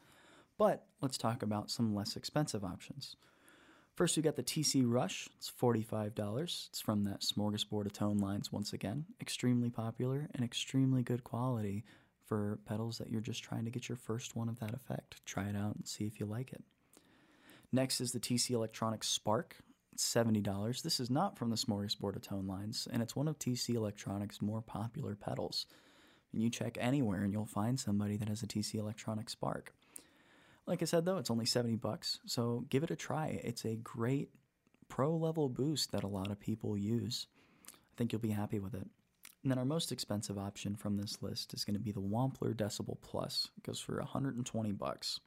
but let's talk about some less expensive options. First, we got the TC Rush. It's $45. It's from that smorgasbord of tone lines once again. Extremely popular and extremely good quality for pedals that you're just trying to get your first one of that effect. Try it out and see if you like it. Next is the TC Electronics Spark. It's $70. This is not from the smorgasbord of tone lines, and it's one of TC Electronics' more popular pedals. And you check anywhere and you'll find somebody that has a TC Electronics Spark. Like I said though, it's only 70 bucks, so give it a try. It's a great pro level boost that a lot of people use. I think you'll be happy with it. And then our most expensive option from this list is going to be the Wampler Decibel Plus. It goes for 120 bucks.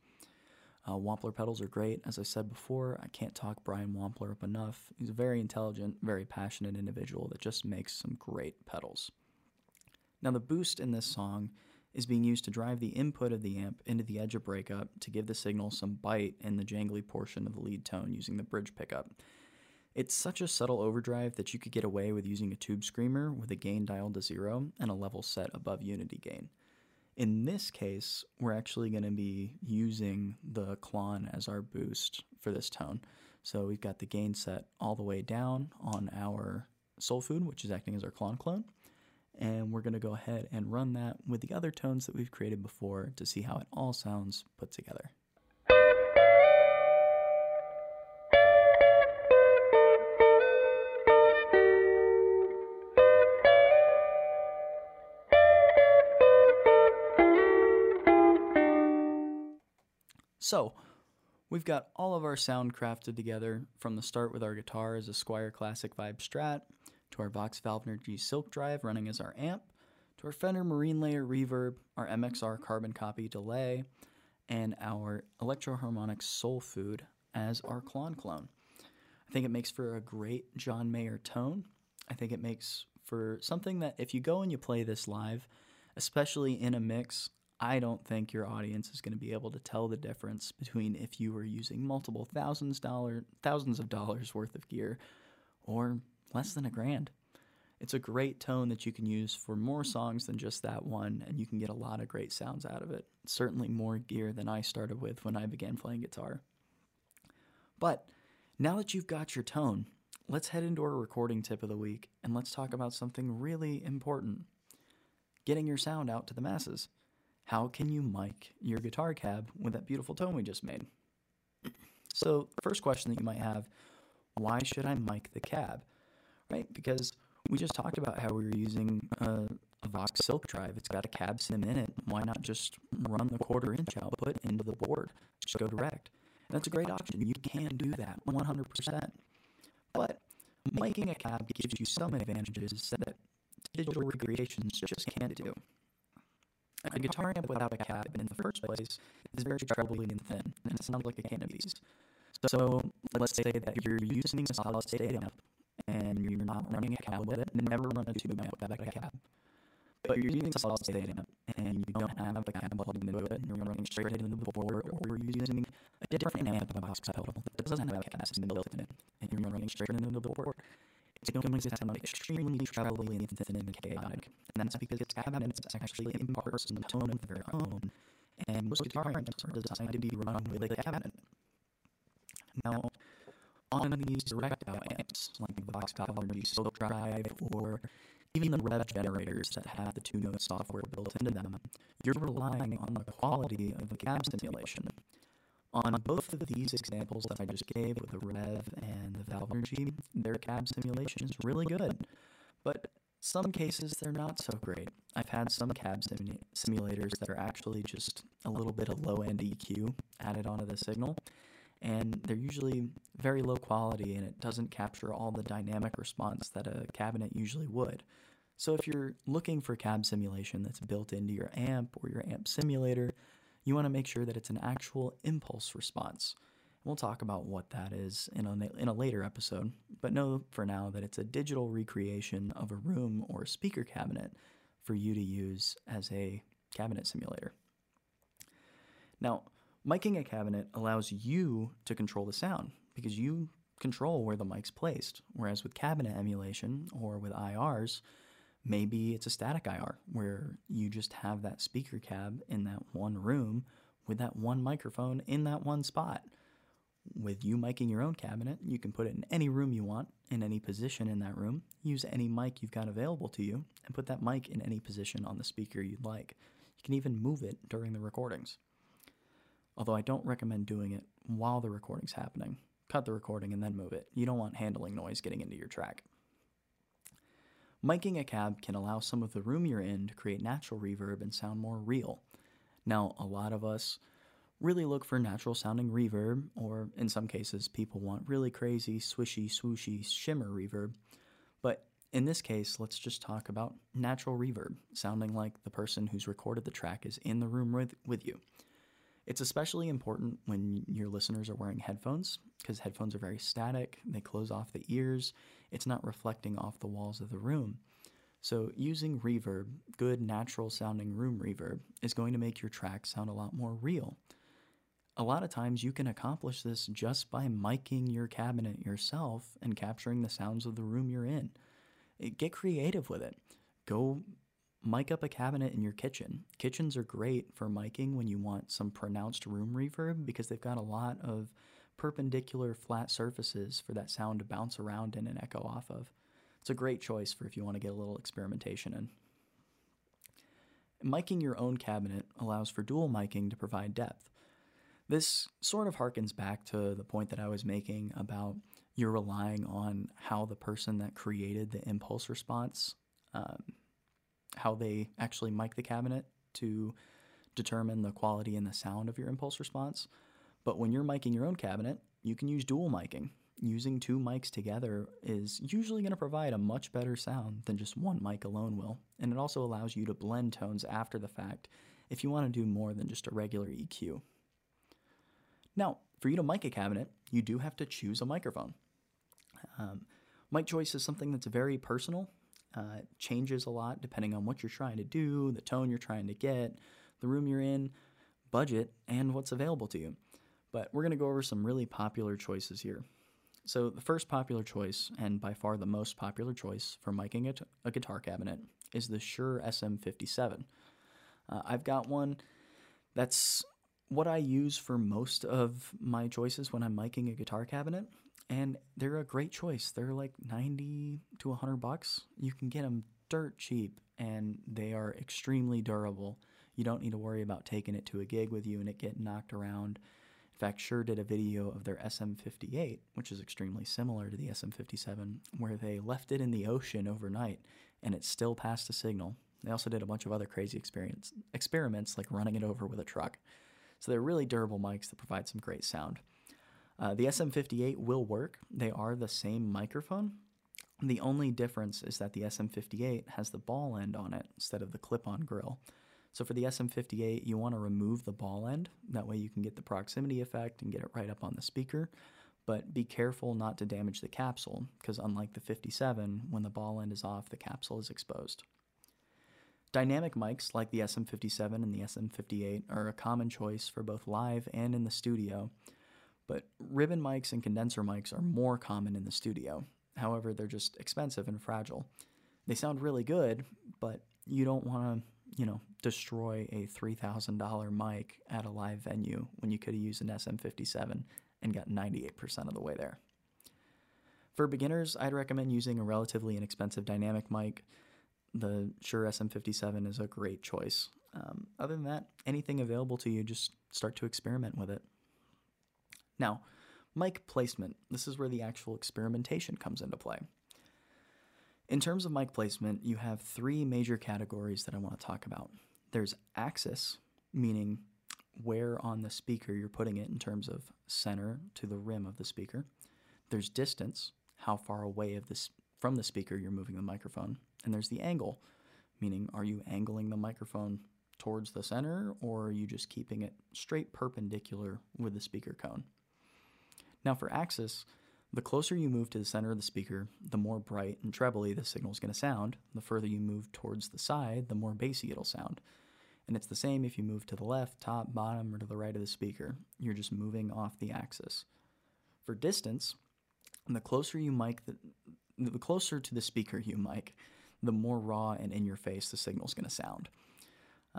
Uh, Wampler pedals are great. As I said before, I can't talk Brian Wampler up enough. He's a very intelligent, very passionate individual that just makes some great pedals. Now, the boost in this song is being used to drive the input of the amp into the edge of breakup to give the signal some bite in the jangly portion of the lead tone using the bridge pickup. It's such a subtle overdrive that you could get away with using a tube screamer with a gain dialed to zero and a level set above unity gain. In this case, we're actually going to be using the Klon as our boost for this tone. So we've got the gain set all the way down on our Soul Food, which is acting as our Klon clone. And we're going to go ahead and run that with the other tones that we've created before to see how it all sounds put together. So, we've got all of our sound crafted together from the start with our guitar as a Squier Classic Vibe Strat, to our Vox Valvenergy Silk Drive running as our amp, to our Fender Marine Layer Reverb, our MXR Carbon Copy Delay, and our Electro-Harmonix Soul Food as our Klon clone. I think it makes for a great John Mayer tone. I think it makes for something that if you go and you play this live, especially in a mix, I don't think your audience is going to be able to tell the difference between if you were using multiple thousands dollar thousands of dollars worth of gear or less than a grand. It's a great tone that you can use for more songs than just that one, and you can get a lot of great sounds out of it. Certainly more gear than I started with when I began playing guitar. But now that you've got your tone, let's head into our recording tip of the week and let's talk about something really important getting your sound out to the masses. How can you mic your guitar cab with that beautiful tone we just made? So, first question that you might have why should I mic the cab? Right? Because we just talked about how we were using a, a Vox Silk drive. It's got a cab sim in it. Why not just run the quarter inch output into the board? Just go direct. And that's a great option. You can do that 100%. But miking a cab gives you some advantages that digital recreations just can't do. A guitar amp without a cab in the first place is very trebly and thin, and it sounds like a can of bees. So let's say that you're using a solid state amp and you're not running a cab with it, never run a tube amp without a cab. But you're using a solid state amp and you don't have a cab plugged into it, and you're running straight into the board, or you're using a different amp box pedal that doesn't have a cab built in it, and you're running straight into the board. To sound extremely trebly and thin and chaotic, and that's because its cabinets actually impart some tone of their own, and most guitar amps are designed to be run with a cabinet. Now, on these direct amps, like the Vox Valvenergy Silk Drive, or even the Revv Generators that have the two note software built into them, you're relying on the quality of the cab simulation. On both of these examples that I just gave with the Rev and the Valvenergy, their cab simulation is really good. But some cases they're not so great. I've had some cab simu- simulators that are actually just a little bit of low end EQ added onto the signal, and they're usually very low quality and it doesn't capture all the dynamic response that a cabinet usually would. So if you're looking for cab simulation that's built into your amp or your amp simulator, you want to make sure that it's an actual impulse response. We'll talk about what that is in a, in a later episode, but know for now that it's a digital recreation of a room or speaker cabinet for you to use as a cabinet simulator. Now, miking a cabinet allows you to control the sound because you control where the mic's placed. Whereas with cabinet emulation or with IRs, maybe it's a static IR where you just have that speaker cab in that one room with that one microphone in that one spot. With you miking your own cabinet, you can put it in any room you want, in any position in that room. Use any mic you've got available to you, and put that mic in any position on the speaker you'd like. You can even move it during the recordings. Although I don't recommend doing it while the recording's happening. Cut the recording and then move it. You don't want handling noise getting into your track. Miking a cab can allow some of the room you're in to create natural reverb and sound more real. Now, a lot of us really look for natural sounding reverb, or in some cases, people want really crazy, swishy, swooshy shimmer reverb. But in this case, let's just talk about natural reverb, sounding like the person who's recorded the track is in the room with, with you. It's especially important when your listeners are wearing headphones because headphones are very static, they close off the ears, it's not reflecting off the walls of the room. So, using reverb, good natural sounding room reverb, is going to make your track sound a lot more real. A lot of times you can accomplish this just by miking your cabinet yourself and capturing the sounds of the room you're in. Get creative with it. Go mic up a cabinet in your kitchen. Kitchens are great for miking when you want some pronounced room reverb because they've got a lot of perpendicular flat surfaces for that sound to bounce around in and echo off of. It's a great choice for if you want to get a little experimentation in. Miking your own cabinet allows for dual miking to provide depth. This sort of harkens back to the point that I was making about you're relying on how the person that created the impulse response, um, how they actually mic the cabinet to determine the quality and the sound of your impulse response. But when you're miking your own cabinet, you can use dual miking. Using two mics together is usually going to provide a much better sound than just one mic alone will. And it also allows you to blend tones after the fact if you want to do more than just a regular EQ. Now, for you to mic a cabinet, you do have to choose a microphone. Um, mic choice is something that's very personal. Uh, changes a lot depending on what you're trying to do, the tone you're trying to get, the room you're in, budget, and what's available to you. But we're going to go over some really popular choices here. So, the first popular choice, and by far the most popular choice for miking a, t- a guitar cabinet, is the Shure SM57. Uh, I've got one that's what I use for most of my choices when I'm miking a guitar cabinet, and they're a great choice. They're like 90 to 100 bucks. You can get them dirt cheap, and they are extremely durable. You don't need to worry about taking it to a gig with you and it getting knocked around. In fact, Shure did a video of their SM58, which is extremely similar to the SM57, where they left it in the ocean overnight and it still passed a signal. They also did a bunch of other crazy experiments like running it over with a truck. So they're really durable mics that provide some great sound. Uh, the SM58 will work. They are the same microphone. The only difference is that the SM58 has the ball end on it instead of the clip on grill. So for the SM58, you want to remove the ball end. That way you can get the proximity effect and get it right up on the speaker. But be careful not to damage the capsule, because unlike the 57, when the ball end is off, the capsule is exposed. Dynamic mics like the SM57 and the SM58 are a common choice for both live and in the studio, but ribbon mics and condenser mics are more common in the studio. However, they're just expensive and fragile. They sound really good, but you don't want to, you know, destroy a $3,000 mic at a live venue when you could have used an SM57 and got 98% of the way there. For beginners, I'd recommend using a relatively inexpensive dynamic mic the Shure SM57 is a great choice. Um, other than that, anything available to you, just start to experiment with it. Now, mic placement. This is where the actual experimentation comes into play. In terms of mic placement, you have three major categories that I want to talk about. There's axis, meaning where on the speaker you're putting it in terms of center to the rim of the speaker. There's distance, how far away of from the speaker you're moving the microphone. And there's the angle, meaning are you angling the microphone towards the center or are you just keeping it straight perpendicular with the speaker cone? Now, for axis, the closer you move to the center of the speaker, the more bright and trebly the signal is going to sound. The further you move towards the side, the more bassy it'll sound. And it's the same if you move to the left, top, bottom, or to the right of the speaker. You're just moving off the axis. For distance, the closer you mic the the closer to the speaker you mic, the more raw and in your face the signal's going to sound.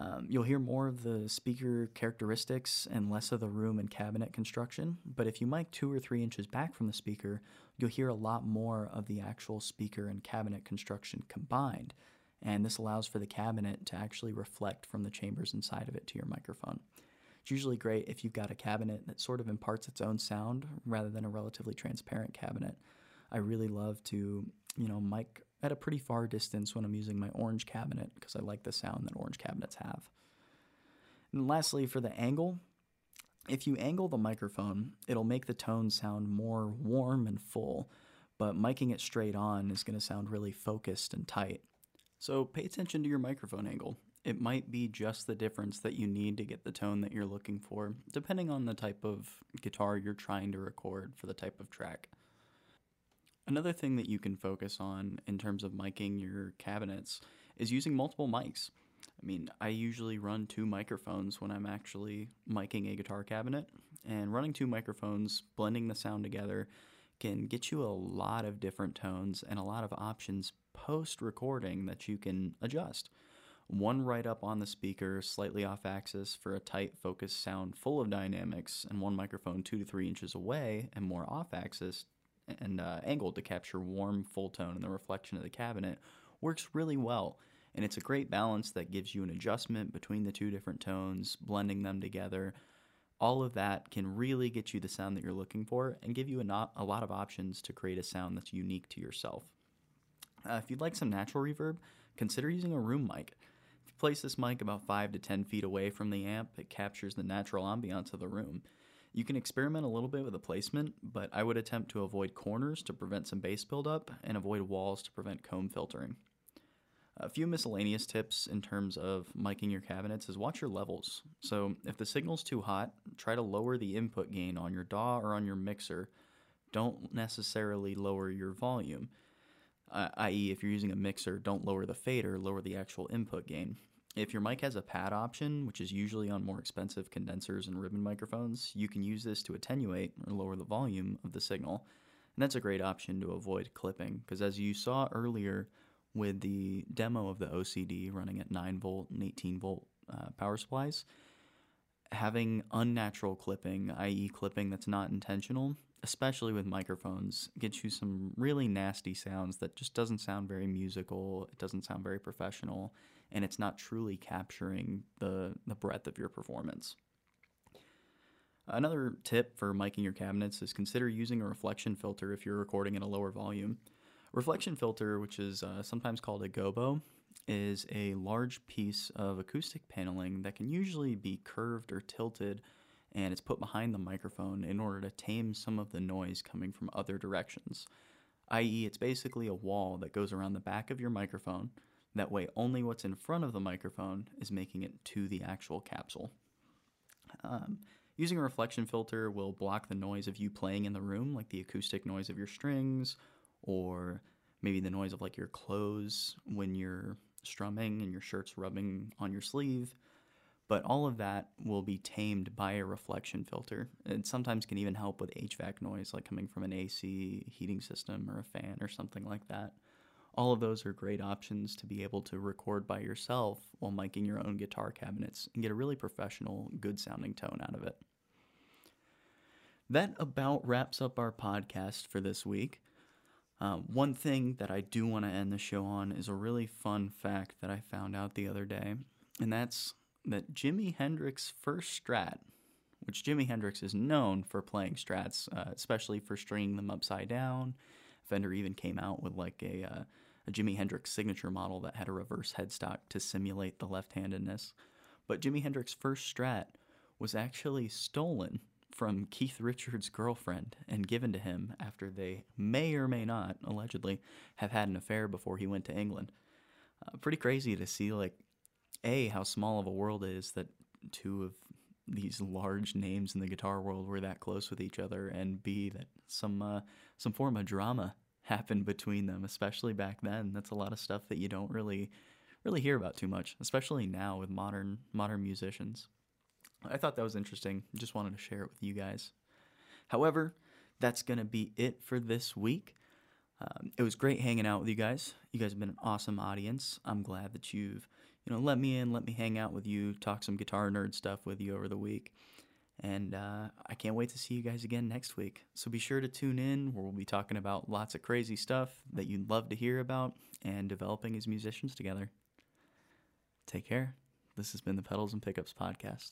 Um, you'll hear more of the speaker characteristics and less of the room and cabinet construction, but if you mic two or three inches back from the speaker, you'll hear a lot more of the actual speaker and cabinet construction combined, and this allows for the cabinet to actually reflect from the chambers inside of it to your microphone. It's usually great if you've got a cabinet that sort of imparts its own sound rather than a relatively transparent cabinet. I really love to, you know, mic at a pretty far distance when I'm using my orange cabinet because I like the sound that orange cabinets have. And lastly, for the angle, if you angle the microphone, it'll make the tone sound more warm and full, but miking it straight on is going to sound really focused and tight. So pay attention to your microphone angle. It might be just the difference that you need to get the tone that you're looking for, depending on the type of guitar you're trying to record for the type of track. Another thing that you can focus on in terms of miking your cabinets is using multiple mics. I mean, I usually run two microphones when I'm actually miking a guitar cabinet, and running two microphones, blending the sound together, can get you a lot of different tones and a lot of options post recording that you can adjust. One right up on the speaker, slightly off axis for a tight, focused sound full of dynamics, and one microphone two to three inches away and more off axis and uh, angled to capture warm full tone and the reflection of the cabinet works really well. And it's a great balance that gives you an adjustment between the two different tones, blending them together. All of that can really get you the sound that you're looking for and give you a, not, a lot of options to create a sound that's unique to yourself. Uh, if you'd like some natural reverb, consider using a room mic. If you place this mic about 5 to 10 feet away from the amp, it captures the natural ambiance of the room. You can experiment a little bit with the placement, but I would attempt to avoid corners to prevent some bass buildup and avoid walls to prevent comb filtering. A few miscellaneous tips in terms of miking your cabinets is watch your levels. So, if the signal's too hot, try to lower the input gain on your DAW or on your mixer. Don't necessarily lower your volume. Uh, i.e., if you're using a mixer, don't lower the fader, lower the actual input gain. If your mic has a pad option, which is usually on more expensive condensers and ribbon microphones, you can use this to attenuate or lower the volume of the signal. And that's a great option to avoid clipping, because as you saw earlier with the demo of the OCD running at 9 volt and 18 volt uh, power supplies, having unnatural clipping, i.e., clipping that's not intentional, especially with microphones, gets you some really nasty sounds that just doesn't sound very musical, it doesn't sound very professional and it's not truly capturing the, the breadth of your performance. Another tip for miking your cabinets is consider using a reflection filter if you're recording at a lower volume. Reflection filter, which is uh, sometimes called a gobo, is a large piece of acoustic paneling that can usually be curved or tilted and it's put behind the microphone in order to tame some of the noise coming from other directions. I.e., it's basically a wall that goes around the back of your microphone that way, only what's in front of the microphone is making it to the actual capsule. Um, using a reflection filter will block the noise of you playing in the room, like the acoustic noise of your strings, or maybe the noise of like your clothes when you're strumming and your shirt's rubbing on your sleeve. But all of that will be tamed by a reflection filter. It sometimes can even help with HVAC noise, like coming from an AC heating system or a fan or something like that all of those are great options to be able to record by yourself while miking your own guitar cabinets and get a really professional, good sounding tone out of it. That about wraps up our podcast for this week. Um, one thing that I do want to end the show on is a really fun fact that I found out the other day, and that's that Jimi Hendrix' first Strat, which Jimi Hendrix is known for playing Strats, uh, especially for stringing them upside down Fender even came out with like a, uh, a Jimi Hendrix signature model that had a reverse headstock to simulate the left handedness. But Jimi Hendrix's first Strat was actually stolen from Keith Richards' girlfriend and given to him after they may or may not, allegedly, have had an affair before he went to England. Uh, pretty crazy to see, like, A, how small of a world it is that two of these large names in the guitar world were that close with each other, and B that some uh, some form of drama happened between them, especially back then. That's a lot of stuff that you don't really really hear about too much, especially now with modern modern musicians. I thought that was interesting. Just wanted to share it with you guys. However, that's to be it for this week. Um, it was great hanging out with you guys. You guys have been an awesome audience. I'm glad that you've, you know, let me in, let me hang out with you, talk some guitar nerd stuff with you over the week. And uh, I can't wait to see you guys again next week. So be sure to tune in where we'll be talking about lots of crazy stuff that you'd love to hear about and developing as musicians together. Take care. This has been the Pedals and Pickups Podcast.